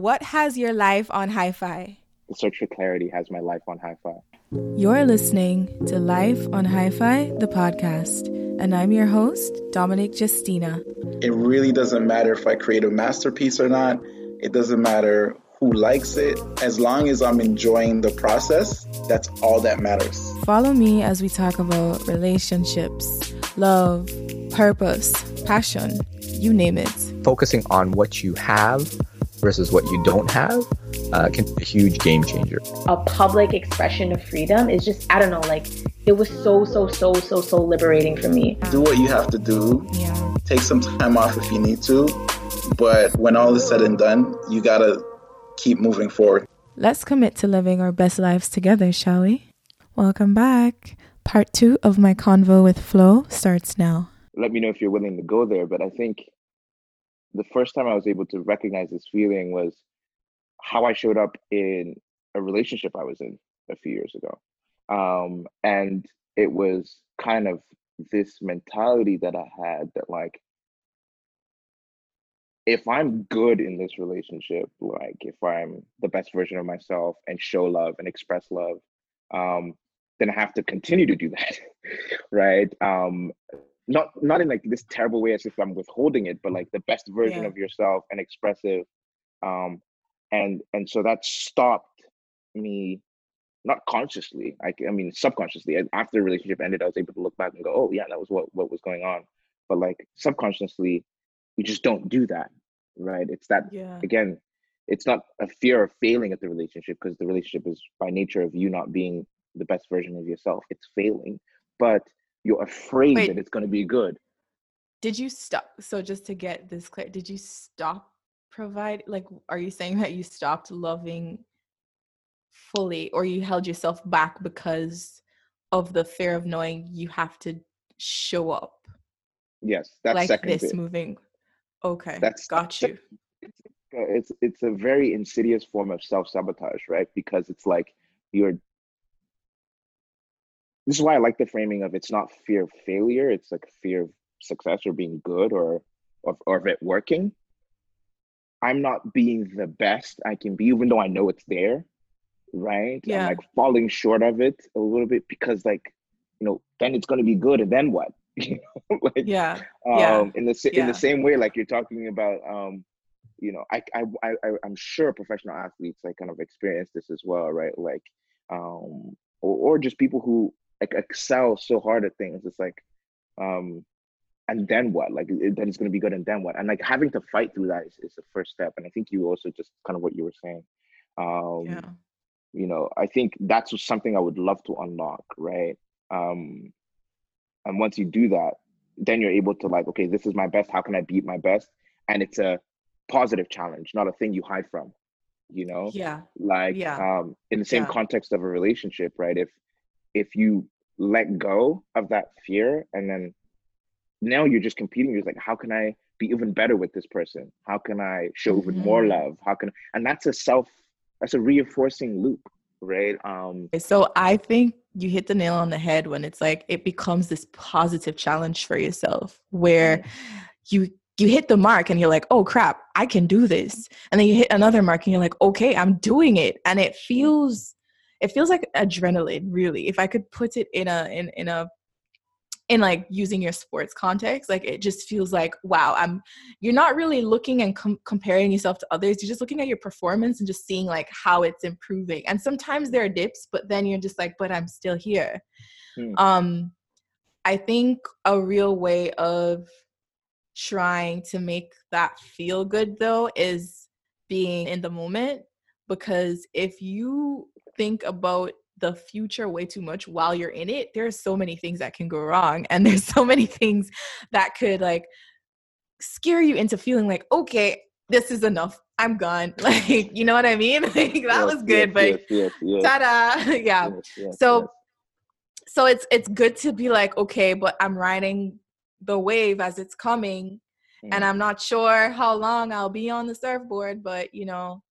What has your life on hi fi? The search for clarity has my life on hi fi. You're listening to Life on Hi Fi, the podcast, and I'm your host, Dominic Justina. It really doesn't matter if I create a masterpiece or not. It doesn't matter who likes it. As long as I'm enjoying the process, that's all that matters. Follow me as we talk about relationships, love, purpose, passion, you name it. Focusing on what you have versus what you don't have uh, can be a huge game changer. A public expression of freedom is just, I don't know, like it was so, so, so, so, so liberating for me. Do what you have to do. Yeah. Take some time off if you need to. But when all is said and done, you gotta keep moving forward. Let's commit to living our best lives together, shall we? Welcome back. Part two of my convo with Flo starts now. Let me know if you're willing to go there. But I think the first time I was able to recognize this feeling was how I showed up in a relationship I was in a few years ago. Um, and it was kind of this mentality that I had that, like, if I'm good in this relationship, like, if I'm the best version of myself and show love and express love, um, then I have to continue to do that, right? Um, not not in like this terrible way as if I'm withholding it, but like the best version Yeah. of yourself and expressive. Um, and and so that stopped me, not consciously. I, I mean subconsciously. And After the relationship ended, I was able to look back and go, oh yeah, that was what what was going on. But like subconsciously, we just don't do that, right? It's that Yeah. again. It's not a fear of failing at the relationship because the relationship is by nature of you not being the best version of yourself. It's failing, but you're afraid Wait. that it's going to be good. Did you stop? So, just to get this clear, did you stop provide? Like, are you saying that you stopped loving fully, or you held yourself back because of the fear of knowing you have to show up Yes, that's like second this bit. moving? Okay, That's got you. It's it's a very insidious form of self sabotage, right? Because it's like you're. This is why I like the framing of it's not fear of failure; it's like fear of success or being good or or, or of it working. I'm not being the best I can be, even though I know it's there, right? Yeah. I'm like falling short of it a little bit because, like, you know, then it's going to be good, and then what? you know, like, Yeah, um Yeah, in the sa- in yeah. the same way like you're talking about um you know I, I i I- i'm sure professional athletes like kind of experience this as well right like um or, or just people who like excel so hard at things it's like um and then what? Like it, then it's going to be good and then what? And like having to fight through that is, is the first step and i think you also just kind of what you were saying. Um yeah, you know i think that's something i would love to unlock right? Um and once you do that then you're able to like okay this is my best how can i beat my best? And it's a positive challenge not a thing you hide from you know? Yeah, like Yeah. um in the same Yeah. context of a relationship right? If if you let go of that fear and then now you're just competing you're like how can i be even better with this person how can i show even more Mhm. love how can and that's a self that's a reinforcing loop right um So I think you hit the nail on the head when it's like it becomes this positive challenge for yourself where you you hit the mark and you're like, "Oh crap, I can do this." And then you hit another mark and you're like, "Okay, I'm doing it." And it feels it feels like adrenaline, really. If I could put it in a in in a in like using your sports context, like it just feels like, "Wow, I'm you're not really looking and com- comparing yourself to others. You're just looking at your performance and just seeing like how it's improving. And sometimes there are dips, but then you're just like, but I'm still here. Hmm. Um, I think a real way of trying to make that feel good though is being in the moment because if you think about the future way too much while you're in it there's so many things that can go wrong and there's so many things that could like scare you into feeling like okay this is enough. I'm gone. Like you know what i mean? Like that yes, was good yes, but yes, yes, ta-da! Yeah. So, so it's it's good to be like okay but i'm riding the wave as it's coming and Mm. i'm not sure how long i'll be on the surfboard but you know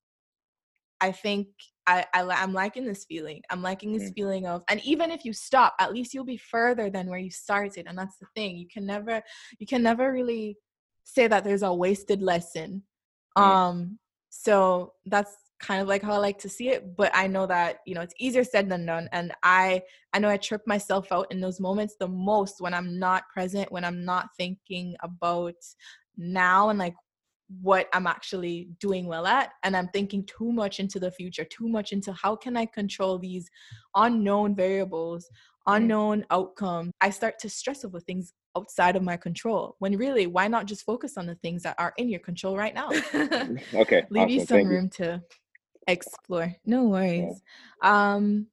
i think I, I I'm liking this feeling i'm liking this Mm. feeling of and even if you stop at least you'll be further than where you started and that's the thing you can never you can never really say that there's a wasted lesson Mm. um so that's kind of like how I like to see it. But I know that, you know, it's easier said than done. And I I know I trip myself out in those moments the most when I'm not present, when I'm not thinking about now and like what I'm actually doing well at. And I'm thinking too much into the future, too much into how can I control these unknown variables, unknown outcomes. I start to stress over things outside of my control when really why not just focus on the things that are in your control right now okay leave awesome. you some Thank room you. to explore no worries um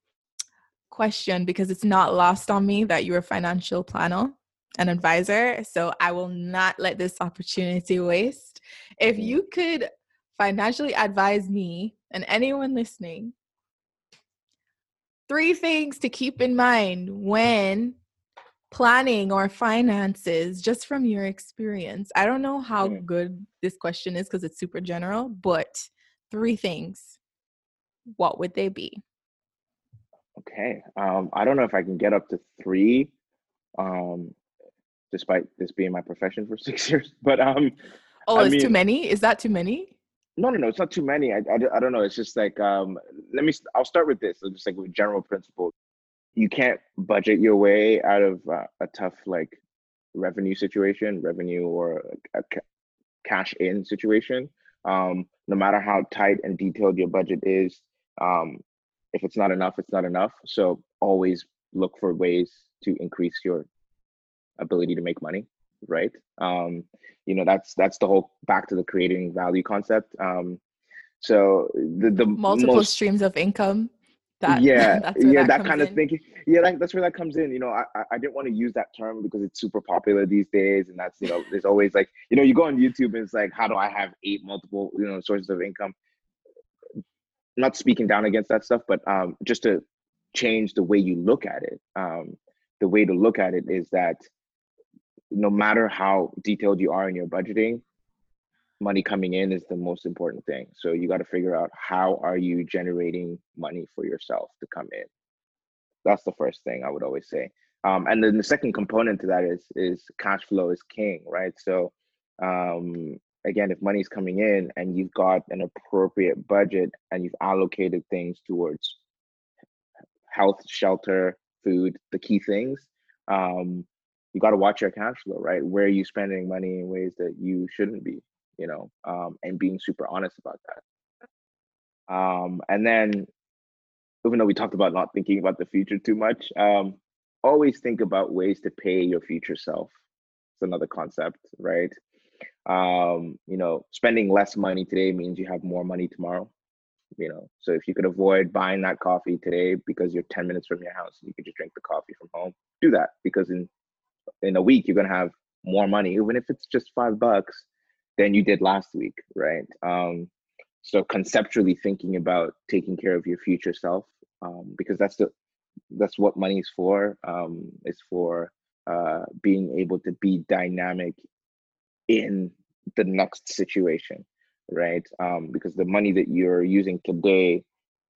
question because it's not lost on me that you're a financial planner an advisor so i will not let this opportunity waste if Mhm. you could financially advise me and anyone listening three things to keep in mind when planning or finances just from your experience i don't know how good this question is because it's super general but three things what would they be Okay. Um, I don't know if I can get up to three, um, despite this being my profession for six years. But um, oh I it's too many is that too many no, no, no, it's not too many. I, I, don't- I don't know. It's just like um, let me. I'll start with this. Just like with general principle, you can't budget your way out of uh, a tough like revenue situation, revenue or a ca- cash in situation. Um, no matter how tight and detailed your budget is, um, if it's not enough, it's not enough. So always look for ways to increase your ability to make money, right? Um, you know, that's that's the whole back to the creating value concept. Um, so the the multiple most streams of income that yeah yeah that, that, kind of thinking yeah that, that's where that comes in you know I, I I didn't want to use that term because it's super popular these days and that's you know there's always like you know you go on youtube and it's like how do i have eight multiple you know sources of income not speaking down against that stuff but um just to change the way you look at it um the way to look at it is that no matter how detailed you are in your budgeting money coming in is the most important thing. So you got to figure out how are you generating money for yourself to come in. That's the first thing i would always say. Um, and then the second component to that is is cash flow is king right? So um, again if money's coming in and you've got an appropriate budget and you've allocated things towards health shelter food the key things um, you got to watch your cash flow right? Where are you spending money in ways that you shouldn't be you know um, and being super honest about that. Um, and then even though we talked about not thinking about the future too much um, always think about ways to pay your future self. It's another concept right? Um, you know spending less money today means you have more money tomorrow you know? So if you could avoid buying that coffee today because you're 10 minutes from your house and you could just drink the coffee from home do that because in in a week you're going to have more money. Even if it's just five bucks than you did last week right? Um so conceptually thinking about taking care of your future self um because that's the that's what money is for um it's for uh being able to be dynamic in the next situation right? Um because the money that you're using today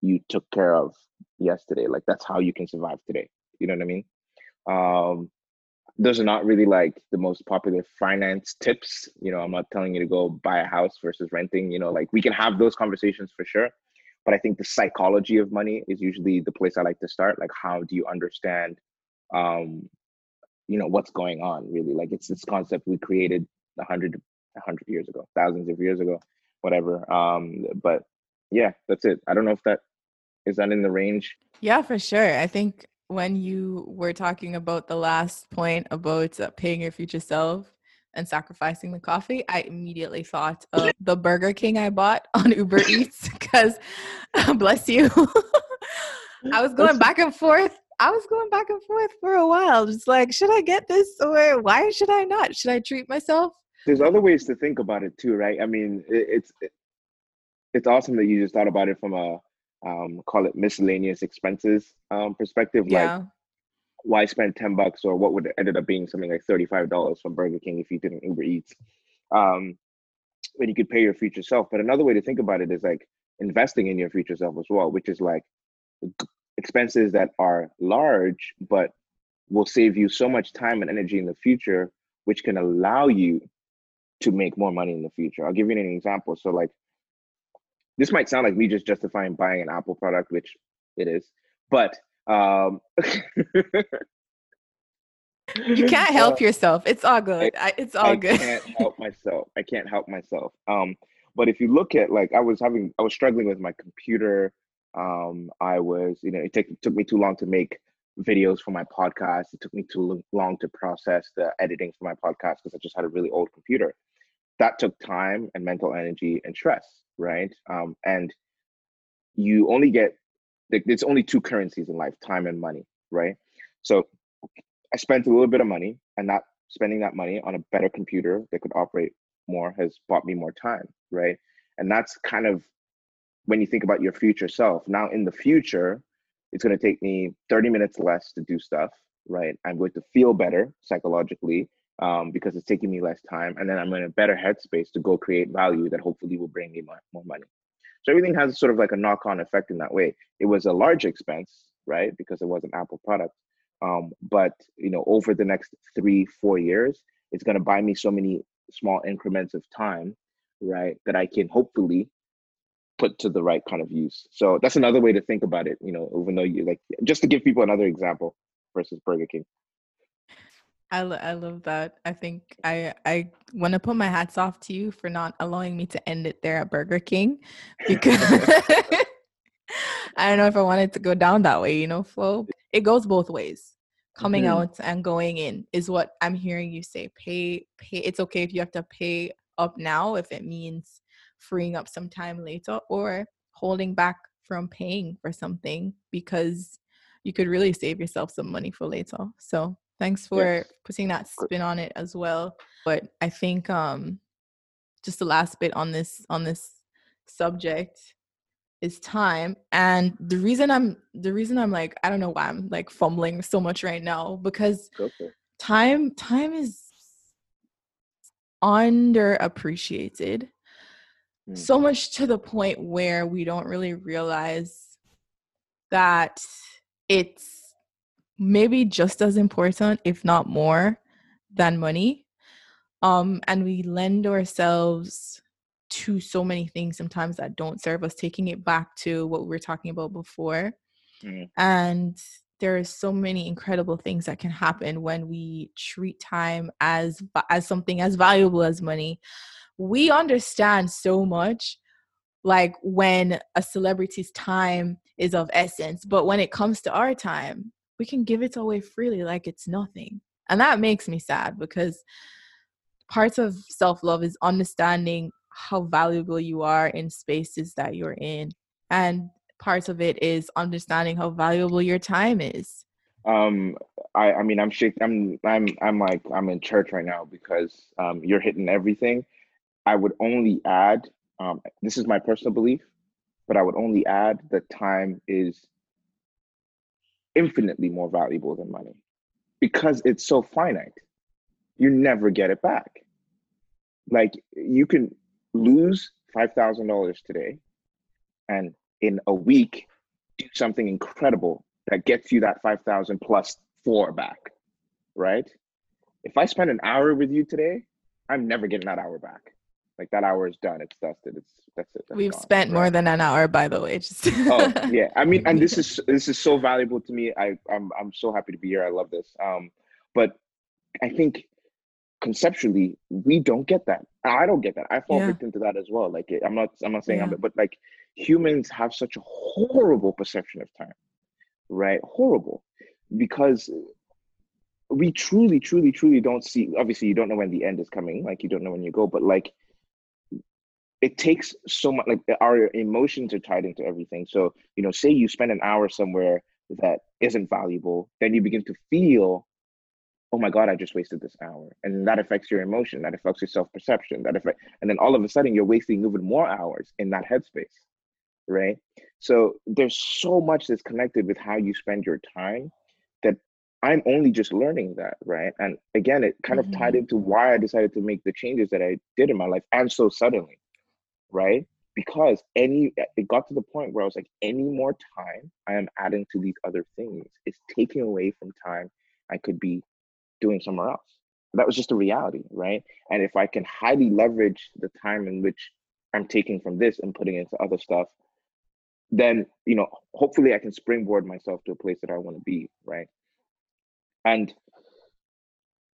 you took care of yesterday. Like that's how you can survive today. You know what i mean? Um those are not really like the most popular finance tips. You know i'm not telling you to go buy a house versus renting you know like we can have those conversations for sure. But i think the psychology of money is usually the place i like to start. Like how do you understand um you know what's going on really? Like it's this concept we created a hundred a hundred years ago thousands of years ago whatever. Um but yeah that's it. I don't know if that is that in the range? Yeah, for sure. I think when you were talking about the last point about uh, paying your future self and sacrificing the coffee, I immediately thought of the Burger King I bought on Uber Eats because, bless you, I was going back and forth. I was going back and forth for a while, just like, should I get this or why should I not? Should I treat myself? there's other ways to think about it too right i mean it, it's it, it's awesome that you just thought about it from a um call it miscellaneous expenses um perspective like why spend 10 bucks or what would it ended up being something like $35 from burger king if you didn't uber eats um when you could pay your future self. But another way to think about it is like investing in your future self as well which is like expenses that are large but will save you so much time and energy in the future which can allow you to make more money in the future. I'll give you an example. So like this might sound like me just justifying buying an Apple product, which it is, but um, you can't help uh, yourself. It's all good. I, it's all I good. I can't help myself. I can't help myself. Um, but if you look at like I was having, I was struggling with my computer. Um, I was, you know, it took took me too long to make videos for my podcast. It took me too long to process the editing for my podcast because I just had a really old computer. That took time and mental energy and stress, right? Um, and you only get it's only two currencies in life: time and money, right? So I spent a little bit of money, and not spending that money on a better computer that could operate more has bought me more time, right? And that's kind of when you think about your future self. Now, in the future, it's going to take me 30 minutes less to do stuff, right? I'm going to feel better psychologically um, because it's taking me less time. And then I'm in a better headspace to go create value that hopefully will bring me more, money. So everything has sort of like a knock on effect in that way. It was a large expense, right? Because it was an Apple product. Um, but you know, over the next three, four years, it's going to buy me so many small increments of time, right, that I can hopefully put to the right kind of use. So that's another way to think about it. You know, even though you like, just to give people another example versus Burger King. I, lo- I love that. I think I I want to put my hats off to you for not allowing me to end it there at Burger King because I don't know if I wanted to go down that way, you know, Flo. It goes both ways. Coming mm-hmm. out and going in is what I'm hearing you say. Pay pay it's okay if you have to pay up now if it means freeing up some time later or holding back from paying for something because you could really save yourself some money for later. So thanks for yes. putting that spin on it as well. But I think um just the last bit on this on this subject is time and the reason i'm the reason i'm like i don't know why i'm like fumbling so much right now because okay. time time is underappreciated mm. so much to the point where we don't really realize that it's maybe just as important if not more than money um and we lend ourselves to so many things sometimes that don't serve us, taking it back to what we were talking about before. Mm-hmm. And there are so many incredible things that can happen when we treat time as as something as valuable as money. We understand so much like when a celebrity's time is of essence, but when it comes to our time, we can give it away freely like it's nothing. And that makes me sad because parts of self-love is understanding how valuable you are in spaces that you're in. And part of it is understanding how valuable your time is. Um, I, I mean, I'm shaking. I'm, I'm, I'm like, I'm in church right now because um, you're hitting everything. I would only add, um, this is my personal belief, but I would only add that time is infinitely more valuable than money because it's so finite. You never get it back. Like you can lose $5,000 today and in a week do something incredible that gets you that 5,000 plus four back, right? If I spend an hour with you today, I'm never getting that hour back. Like that hour is done. It's dusted. It's that's it. That's We've gone, spent right? more than an hour, by the way. Just oh yeah, I mean, and this is this is so valuable to me. I I'm I'm so happy to be here. I love this. Um, but I think conceptually we don't get that i don't get that i fall yeah. victim to that as well like i'm not i'm not saying yeah. i'm but like humans have such a horrible perception of time right horrible because we truly truly truly don't see obviously you don't know when the end is coming like you don't know when you go but like it takes so much like our emotions are tied into everything so you know say you spend an hour somewhere that isn't valuable then you begin to feel oh my god i just wasted this hour and that affects your emotion that affects your self-perception that affect and then all of a sudden you're wasting even more hours in that headspace right so there's so much that's connected with how you spend your time that i'm only just learning that right and again it kind mm-hmm. of tied mm-hmm. into why i decided to make the changes that i did in my life and so suddenly right because any uh, it got to the point where i was like any more time i am adding to these other things it's taking away from time i could be doing somewhere else. That was just a reality, right? And if I can highly leverage the time in which I'm taking from this and putting into other stuff, then you know, hopefully I can springboard myself to a place that I want to be, right? And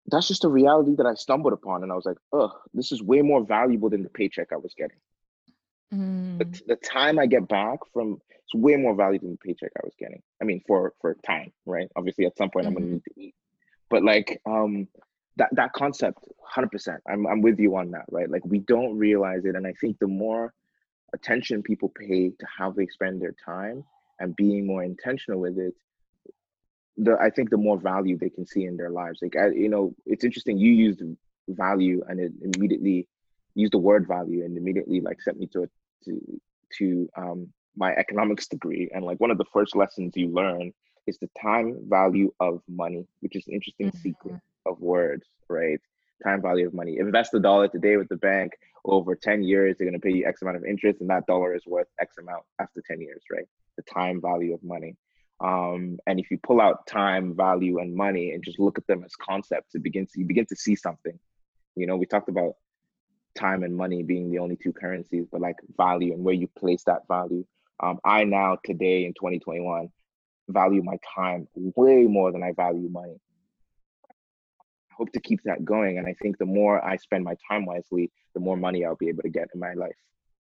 that's just a reality that I stumbled upon, and I was like, "Ugh, this is way more valuable than the paycheck I was getting." Mm. The, the time I get back from it's way more valuable than the paycheck I was getting. I mean, for for time, right? Obviously, at some point, I'm Mhm. gonna need to eat, but like, um, that that concept, hundred percent, I'm I'm with you on that, right? Like, we don't realize it, and I think the more attention people pay to how they spend their time and being more intentional with it, the I think the more value they can see in their lives. Like I, you know, it's interesting. You used value and it immediately used the word value and immediately like sent me to a, to to um my economics degree. And like one of the first lessons you learn is the time value of money, which is an interesting Mhm. sequence of words, right? Time value of money. Invest a dollar today with the bank. Over 10 years, they're going to pay you X amount of interest, and that dollar is worth X amount after 10 years, right? The time value of money. Um, and if you pull out time, value, and money and just look at them as concepts, it begins you begin to see something. You know, we talked about time and money being the only two currencies, but like value and where you place that value. Um, I now today in 2021 value my time way more than I value money. I hope to keep that going. And I think the more I spend my time wisely, the more money I'll be able to get in my life,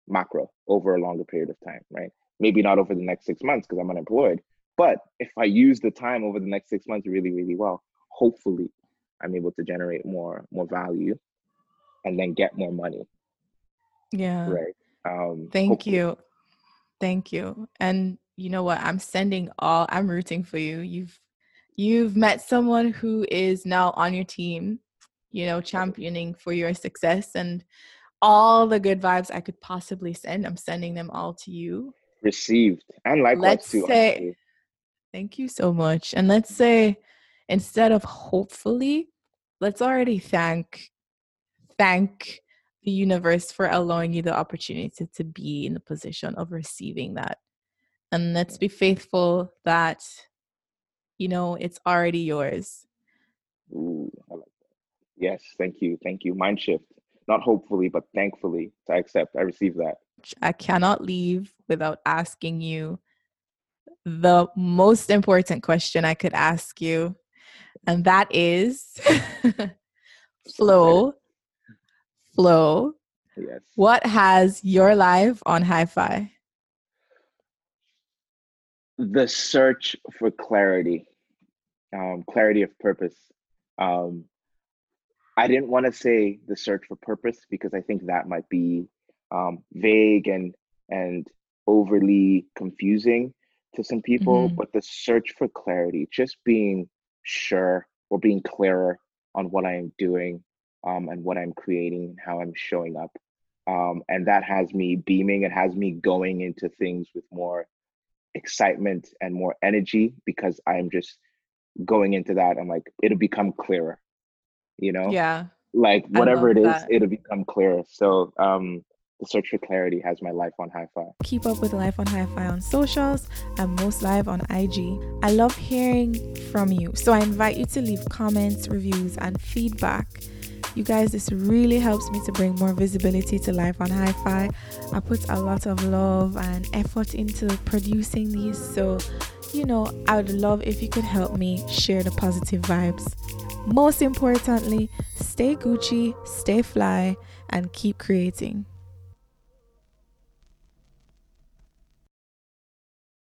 macro, over a longer period of time, right? Maybe not over the next six months because I'm unemployed, but if I use the time over the next six months really, really well, hopefully I'm able to generate more more value and then get more money, Yeah. right? Um, Thank hopefully. you. Thank you. And you know what? I'm sending all I'm rooting for you. You've you've met someone who is now on your team, you know, championing for your success and all the good vibes I could possibly send. I'm sending them all to you. Received and likewise Let's too. say- honestly. Thank you so much. And let's say instead of hopefully, let's already thank thank the universe for allowing you the opportunity to be in the position of receiving that. And let's be faithful that you know it's already yours. Ooh, I like that. Yes, thank you, thank you. Mind shift. Not hopefully, but thankfully. I accept. I receive that. I cannot leave without asking you the most important question I could ask you. And that is Flo. Flo. Yes. What has your life on hi fi? The search for clarity, um, clarity of purpose. Um, I didn't want to say the search for purpose because I think that might be um, vague and and overly confusing to some people. Mhm. But the search for clarity, just being sure or being clearer on what I am doing um, and what I'm creating and how I'm showing up, um, and that has me beaming. It has me going into things with more excitement and more energy because I'm just going into that. I'm like, it'll become clearer, you know Yeah. like whatever it is that. it'll become clearer so um the search for clarity has my life on hi fi Keep up with Life on Hi Fi on socials and most live on IG. I love hearing from you. So I invite you to leave comments, reviews, and feedback. You guys, this really helps me to bring more visibility to Life on Hi Fi. I put a lot of love and effort into producing these. So, you know, I would love if you could help me share the positive vibes. Most importantly, stay Gucci, stay fly, and keep creating.